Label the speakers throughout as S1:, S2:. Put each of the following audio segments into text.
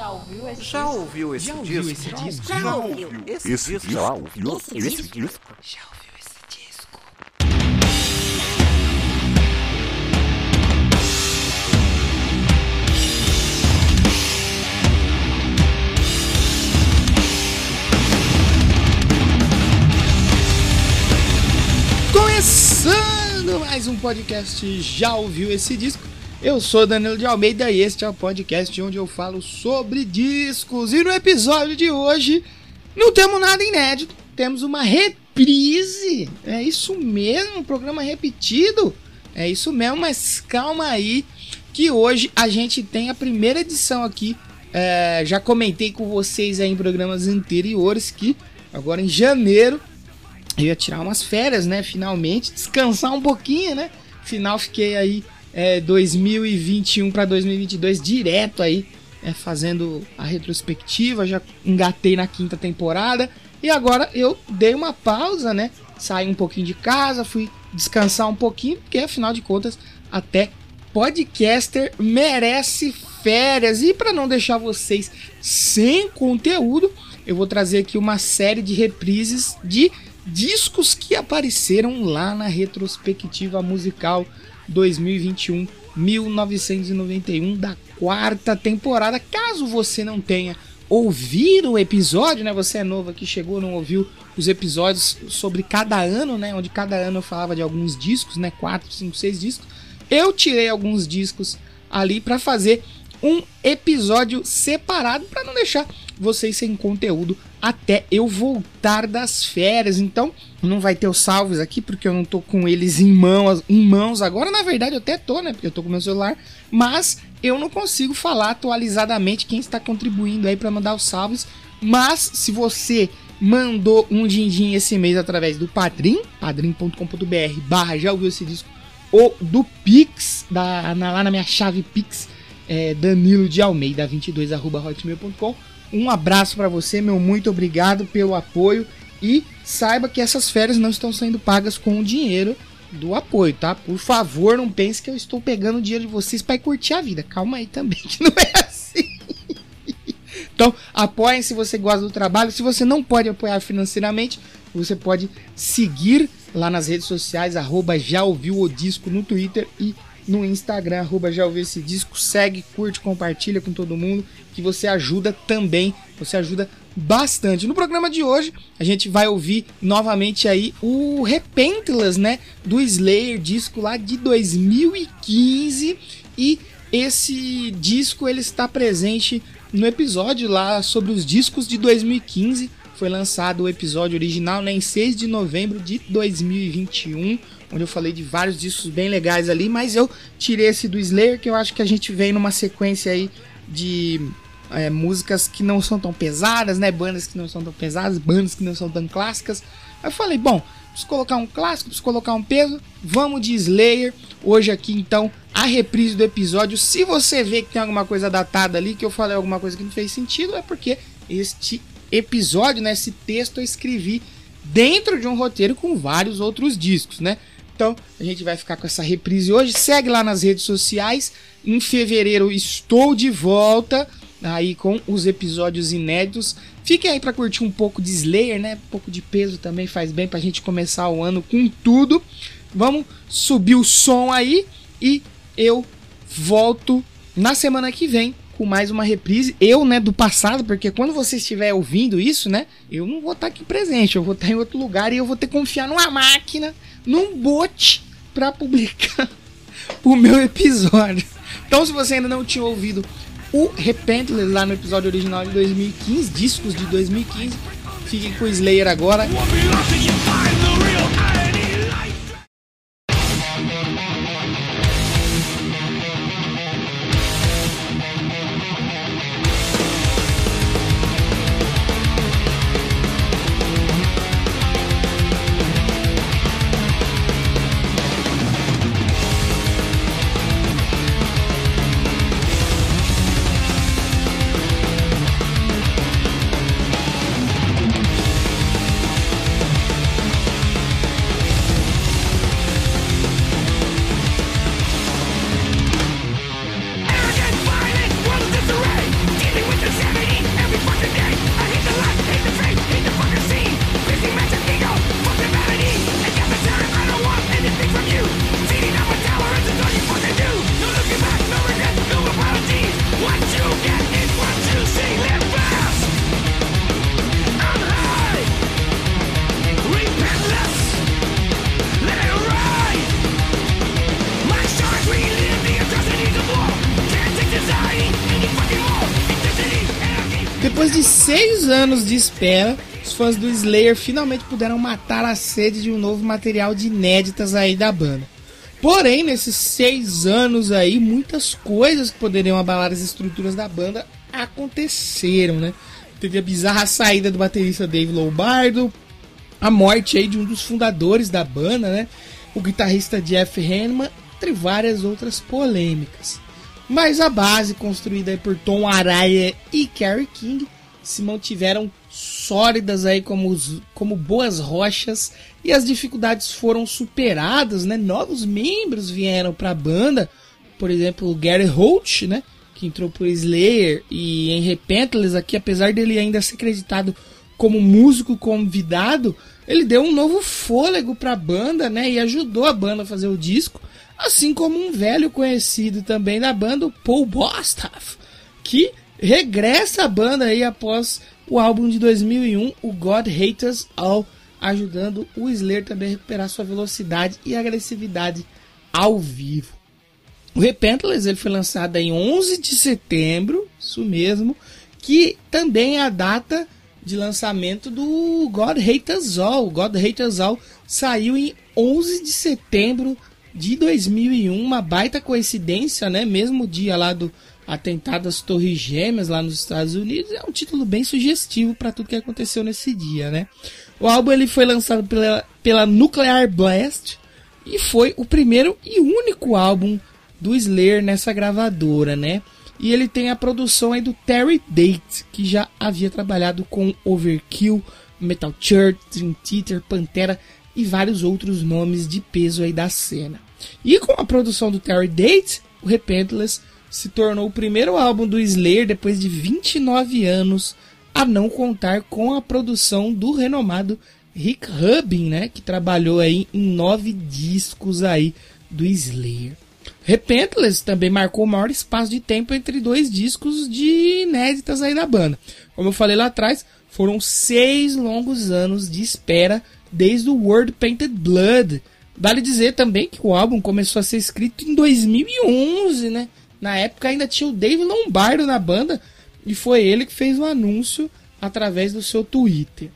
S1: Já ouviu esse
S2: Já
S1: disco?
S2: ouviu esse
S3: Já
S2: disco?
S3: ouviu esse disco?
S2: Já ouviu esse,
S4: Esse
S2: disco?
S4: já ouviu
S1: Esse
S4: esse
S1: disco?
S4: disco?
S3: Já ouviu esse disco? Começando mais um podcast Já ouviu esse disco? Eu sou Danilo de Almeida e este é o podcast onde eu falo sobre discos. E no episódio de hoje não temos nada inédito, temos uma reprise. É isso mesmo, um programa repetido. É isso mesmo, mas calma aí que hoje a gente tem a primeira edição aqui. É, já comentei com vocês aí em programas anteriores que agora em janeiro eu ia tirar umas férias, né? Finalmente, descansar um pouquinho, né? Final fiquei aí é, 2021 para 2022 direto aí, é, fazendo a retrospectiva. Já engatei na quinta temporada e agora eu dei uma pausa, né? Saí um pouquinho de casa, fui descansar um pouquinho, porque afinal de contas, até podcaster merece férias. E para não deixar vocês sem conteúdo, eu vou trazer aqui uma série de reprises de discos que apareceram lá na retrospectiva musical 2021 1991 da quarta temporada. Caso você não tenha ouvido o episódio, né? Você é novo aqui, chegou, não ouviu os episódios sobre cada ano, né? Onde cada ano eu falava de alguns discos, né? Quatro, cinco, seis discos. Eu tirei alguns discos ali para fazer um episódio separado para não deixar vocês sem conteúdo até eu voltar das férias. Então, não vai ter os salves aqui porque eu não tô com eles em mãos, em mãos agora. Na verdade, eu até tô, né? Porque eu tô com meu celular, mas eu não consigo falar atualizadamente quem está contribuindo aí para mandar os salves. Mas se você mandou um din-din esse mês através do Padrim, padrim.com.br barra já ouviu esse disco, ou do Pix, da, na- lá na minha chave Pix, é, Danilo de Almeida 22 arroba hotmail.com. Um abraço pra você, meu muito obrigado pelo apoio e saiba que essas férias não estão sendo pagas com o dinheiro do apoio, tá? Por favor, não pense que eu estou pegando o dinheiro de vocês para curtir a vida. Calma aí também, que não é assim. Então, apoiem se você gosta do trabalho. Se você não pode apoiar financeiramente, você pode seguir lá nas redes sociais, arroba já ouviu o disco no Twitter e no Instagram, arroba já ouviu esse disco. Segue, curte, compartilha com todo mundo, que você ajuda também, você ajuda bastante. No programa de hoje, a gente vai ouvir novamente aí o Repentless, né, do Slayer, disco lá de 2015 e esse disco ele está presente no episódio lá sobre os discos de 2015. Foi lançado o episódio original né, em 6 de novembro de 2021, onde eu falei de vários discos bem legais ali, mas eu tirei esse do Slayer, que eu acho que a gente vem numa sequência aí de é, músicas que não são tão pesadas, né? Bandas que não são tão pesadas, bandas que não são tão clássicas. Aí eu falei, bom, preciso colocar um clássico, preciso colocar um peso, vamos de Slayer. Hoje aqui então a reprise do episódio. Se você vê que tem alguma coisa datada ali, que eu falei alguma coisa que não fez sentido, é porque este episódio, né, esse texto eu escrevi dentro de um roteiro com vários outros discos, né? Então a gente vai ficar com essa reprise hoje. Segue lá nas redes sociais. Em fevereiro estou de volta aí com os episódios inéditos. Fiquem aí para curtir um pouco de Slayer, né? Um pouco de peso também faz bem pra gente começar o ano com tudo. Vamos subir o som aí e eu volto na semana que vem com mais uma reprise. Eu, né, do passado, porque quando você estiver ouvindo isso, né, eu não vou estar aqui presente, eu vou estar em outro lugar e eu vou ter que confiar numa máquina, num bot para publicar o meu episódio. Então, se você ainda não tinha ouvido o Repentless lá no episódio original de 2015, discos de 2015, fiquem com o Slayer agora. Anos de espera, os fãs do Slayer finalmente puderam matar a sede de um novo material de inéditas aí da banda. Porém, nesses seis anos aí, muitas coisas que poderiam abalar as estruturas da banda aconteceram, né? Teve a bizarra saída do baterista Dave Lombardo, a morte aí de um dos fundadores da banda, né? O guitarrista Jeff Hanneman, entre várias outras polêmicas. Mas a base, construída por Tom Araya e Kerry King, se mantiveram sólidas aí como, como boas rochas e as dificuldades foram superadas, né? Novos membros vieram para a banda, por exemplo, o Gary Holt, né? Que entrou por Slayer e em Repentless aqui, apesar dele ainda ser acreditado como músico convidado, ele deu um novo fôlego para a banda, né? E ajudou a banda a fazer o disco, assim como um velho conhecido também da banda, o Paul Bostaff, que regressa à banda aí após o álbum de 2001, o God Hates Us All, ajudando o Slayer também a recuperar sua velocidade e agressividade ao vivo. O Repentless ele foi lançado em 11 de setembro, isso mesmo, que também é a data de lançamento do God Hates Us All. O God Hates Us All saiu em 11 de setembro de 2001, uma baita coincidência, né? Mesmo dia lá do atentado às Torres Gêmeas lá nos Estados Unidos, é um título bem sugestivo para tudo que aconteceu nesse dia, né? O álbum ele foi lançado pela, pela Nuclear Blast e foi o primeiro e único álbum do Slayer nessa gravadora, né? E ele tem a produção aí do Terry Date, que já havia trabalhado com Overkill, Metal Church, Dream Theater, Pantera e vários outros nomes de peso aí da cena. E com a produção do Terry Date, o Repentless se tornou o primeiro álbum do Slayer depois de 29 anos, a não contar com a produção do renomado Rick Rubin, né, que trabalhou aí em nove discos aí do Slayer. Repentless também marcou o maior espaço de tempo entre dois discos de inéditas aí da banda. Como eu falei lá atrás, foram seis longos anos de espera desde o World Painted Blood. Vale dizer também que o álbum começou a ser escrito em 2011, né? Na época ainda tinha o Dave Lombardo na banda e foi ele que fez o anúncio através do seu Twitter.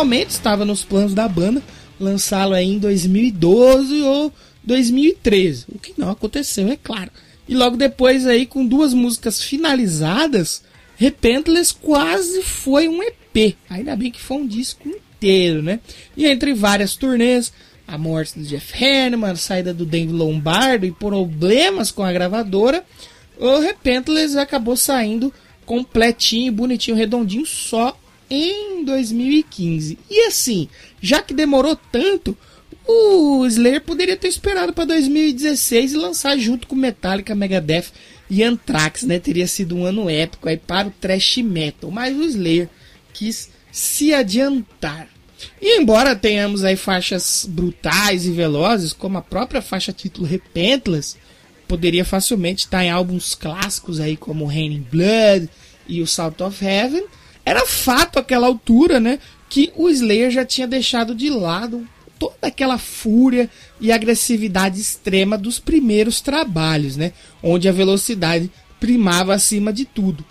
S3: Inicialmente estava nos planos da banda lançá-lo em 2012 ou 2013, o que não aconteceu, é claro. E logo depois aí com duas músicas finalizadas, Repentless quase foi um EP. Ainda bem que foi um disco inteiro, né? E entre várias turnês, a morte do Jeff Hanneman, a saída do Dave Lombardo e problemas com a gravadora, o Repentless acabou saindo completinho, bonitinho, redondinho, só em 2015. E assim, já que demorou tanto, o Slayer poderia ter esperado para 2016 e lançar junto com Metallica, Megadeth e Anthrax, né? Teria sido um ano épico aí para o thrash metal, mas o Slayer quis se adiantar. E embora tenhamos aí faixas brutais e velozes, como a própria faixa título Repentless, poderia facilmente estar em álbuns clássicos aí como Raining Blood e o Salt of Heaven, era fato àquela altura, né, que o Slayer já tinha deixado de lado toda aquela fúria e agressividade extrema dos primeiros trabalhos, né? Onde a velocidade primava acima de tudo.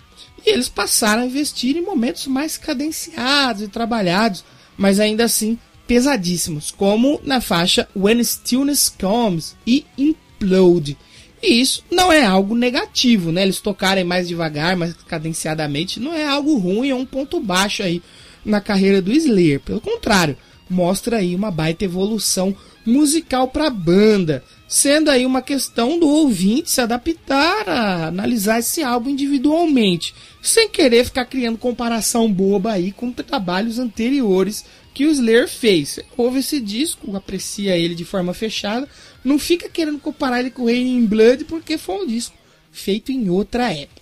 S3: E eles passaram a investir em momentos mais cadenciados e trabalhados, mas ainda assim pesadíssimos, como na faixa When Stillness Comes e Implode. E isso não é algo negativo, né? Eles tocarem mais devagar, mais cadenciadamente, não é algo ruim, é um ponto baixo aí na carreira do Slayer. Pelo contrário, mostra aí uma baita evolução musical para a banda, sendo aí uma questão do ouvinte se adaptar a analisar esse álbum individualmente, sem querer ficar criando comparação boba aí com trabalhos anteriores que o Slayer fez. Ouve esse disco, aprecia ele de forma fechada, não fica querendo comparar ele com o Raining Blood porque foi um disco feito em outra época.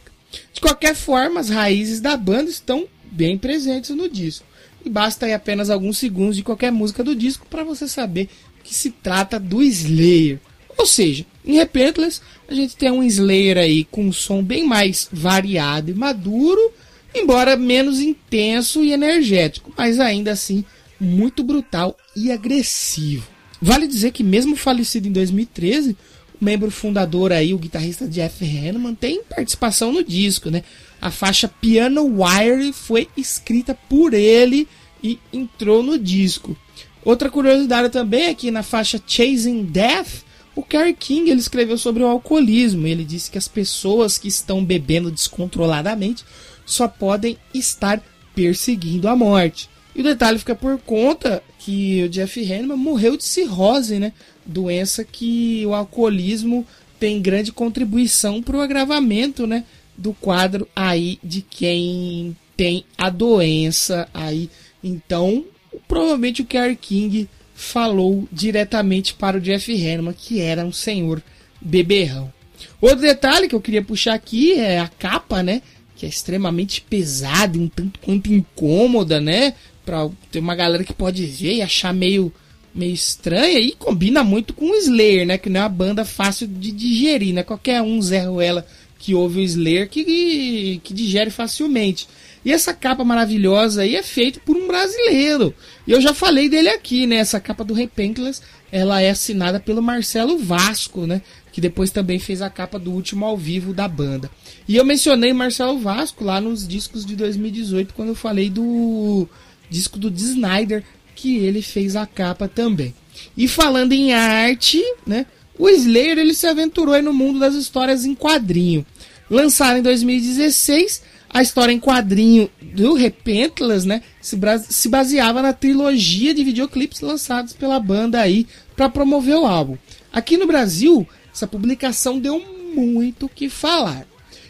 S3: De qualquer forma, as raízes da banda estão bem presentes no disco. E basta aí apenas alguns segundos de qualquer música do disco para você saber que se trata do Slayer. Ou seja, em Repentless a gente tem um Slayer aí com um som bem mais variado e maduro, embora menos intenso e energético, mas ainda assim muito brutal e agressivo. Vale dizer que mesmo falecido em 2013, o membro fundador aí, o guitarrista Jeff Hanneman, tem participação no disco, né? A faixa Piano Wire foi escrita por ele e entrou no disco. Outra curiosidade também é que na faixa Chasing Death, o Kerry King ele escreveu sobre o alcoolismo. Ele disse que as pessoas que estão bebendo descontroladamente só podem estar perseguindo a morte. E o detalhe fica por conta que o Jeff Hanneman morreu de cirrose, né? Doença que o alcoolismo tem grande contribuição para o agravamento, né? do quadro aí de quem tem a doença aí. Então, provavelmente o Kerry King falou diretamente para o Jeff Hanneman, que era um senhor beberrão. Outro detalhe que eu queria puxar aqui é a capa, né? Que é extremamente pesada um tanto quanto incômoda, né? Pra ter uma galera que pode ver e achar meio, meio estranha. E combina muito com o Slayer, né? Que não é uma banda fácil de digerir, né? Qualquer um, Zé Ruela, que ouve o Slayer que, que digere facilmente. E essa capa maravilhosa aí é feita por um brasileiro. E eu já falei dele aqui, né? Essa capa do Repentless, ela é assinada pelo Marcelo Vasco, né? Que depois também fez a capa do último ao vivo da banda. E eu mencionei Marcelo Vasco lá nos discos de 2018, quando eu falei do disco do Snyder, que ele fez a capa também. E falando em arte, né? O Slayer ele se aventurou no mundo das histórias em quadrinho. Lançado em 2016, a história em quadrinho do Repentless, né, se, se baseava na trilogia de videoclipes lançados pela banda aí para promover o álbum. Aqui no Brasil, essa publicação deu muito o que falar.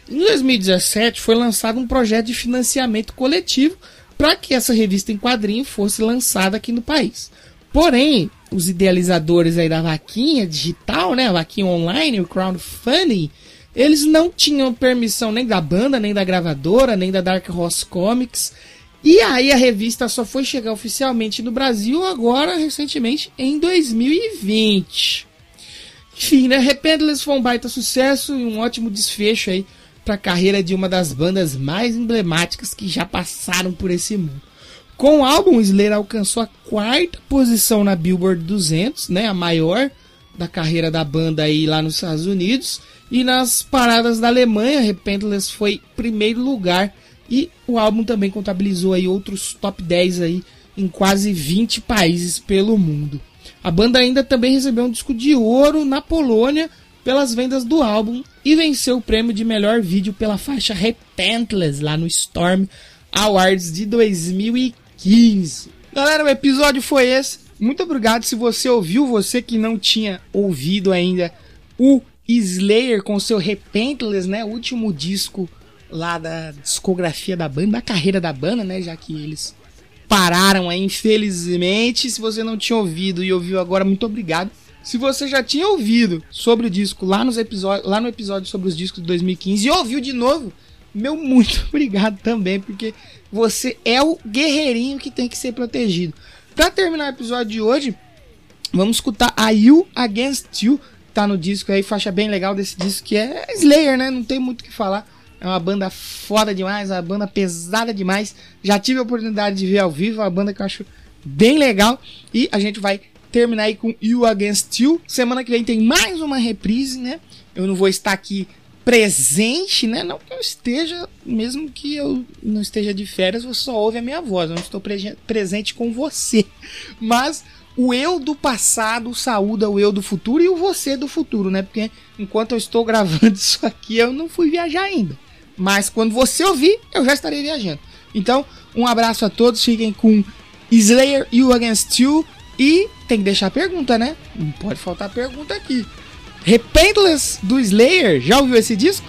S3: Em 2017 foi lançado um projeto de financiamento coletivo para que essa revista em quadrinho fosse lançada aqui no país. Porém, os idealizadores aí da vaquinha digital, né, a vaquinha online, o crowdfunding, eles não tinham permissão nem da banda, nem da gravadora, nem da Dark Horse Comics. E aí a revista só foi chegar oficialmente no Brasil agora, recentemente, em 2020. Enfim, né, Repentless foi um baita sucesso e um ótimo desfecho aí para a carreira de uma das bandas mais emblemáticas que já passaram por esse mundo. Com o álbum, Slayer alcançou a quarta posição na Billboard 200, né, a maior da carreira da banda aí lá nos Estados Unidos. E nas paradas da Alemanha, Repentless foi primeiro lugar e o álbum também contabilizou aí outros top 10 aí em quase 20 países pelo mundo. A banda ainda também recebeu um disco de ouro na Polônia pelas vendas do álbum e venceu o prêmio de melhor vídeo pela faixa Repentless lá no Storm Awards de 2015. 15. Galera, o episódio foi esse. Muito obrigado se você ouviu, você que não tinha ouvido ainda o Slayer com seu Repentless, né? O último disco lá da discografia da banda, da carreira da banda, né? Já que eles pararam aí, infelizmente. Se você não tinha ouvido e ouviu agora, muito obrigado. Se você já tinha ouvido sobre o disco lá, nos lá no episódio sobre os discos de 2015 e ouviu de novo, meu muito obrigado também, porque você é o guerreirinho que tem que ser protegido. Para terminar o episódio de hoje, vamos escutar a You Against You, tá no disco aí, faixa bem legal desse disco que é Slayer, né? Não tem muito o que falar. É uma banda foda demais, uma banda pesada demais. Já tive a oportunidade de ver ao vivo, é uma banda que eu acho bem legal. E a gente vai terminar aí com You Against You. Semana que vem tem mais uma reprise, né? Eu não vou estar aqui presente, né? Não que eu esteja, mesmo que eu não esteja de férias, você só ouve a minha voz. Eu não estou pre presente com você. Mas o eu do passado saúda o eu do futuro e o você do futuro, né? Porque enquanto eu estou gravando isso aqui, eu não fui viajar ainda. Mas quando você ouvir, eu já estarei viajando. Então, um abraço a todos, fiquem com Slayer You Against You. E tem que deixar a pergunta, né? Não pode faltar pergunta aqui. Repentless do Slayer, já ouviu esse disco?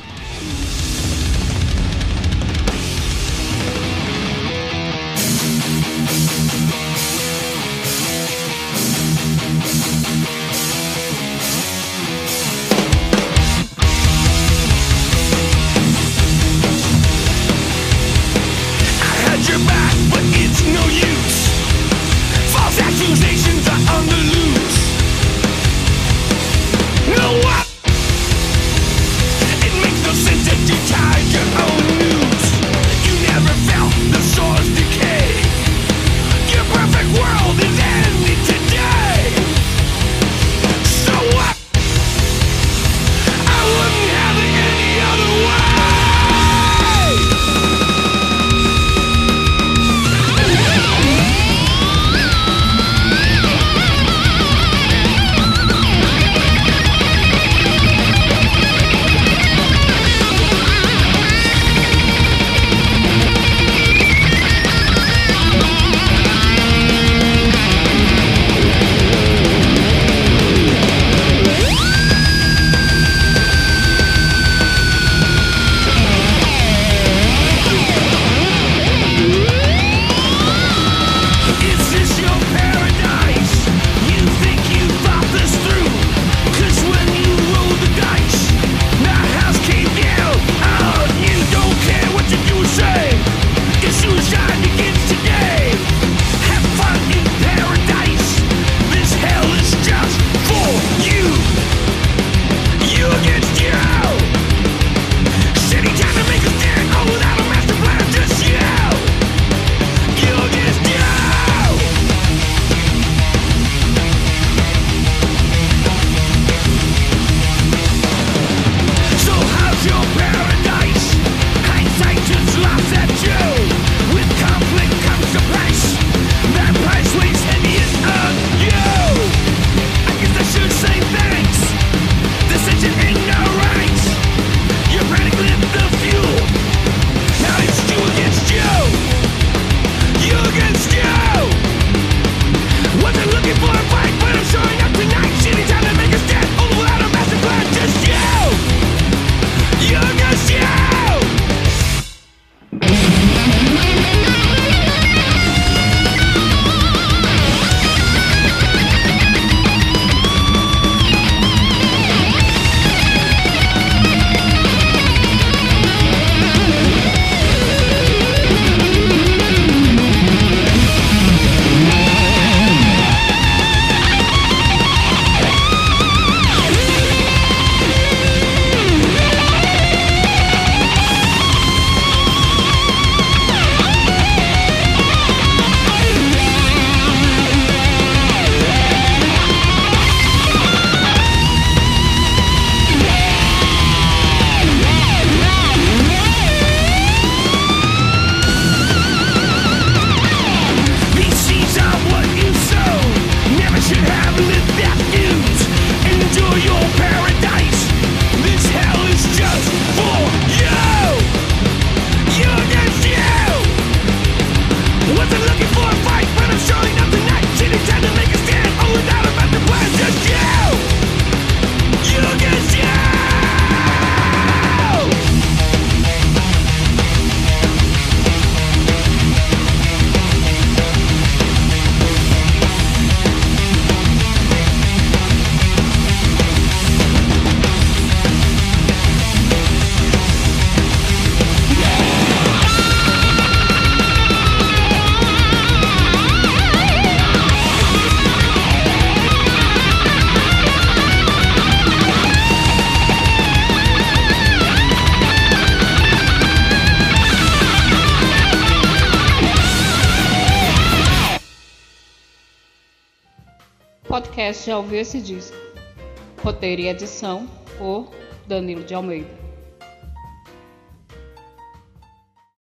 S1: Podcast Já Ouviu Esse Disco. Roteiro e edição por Danilo de Almeida.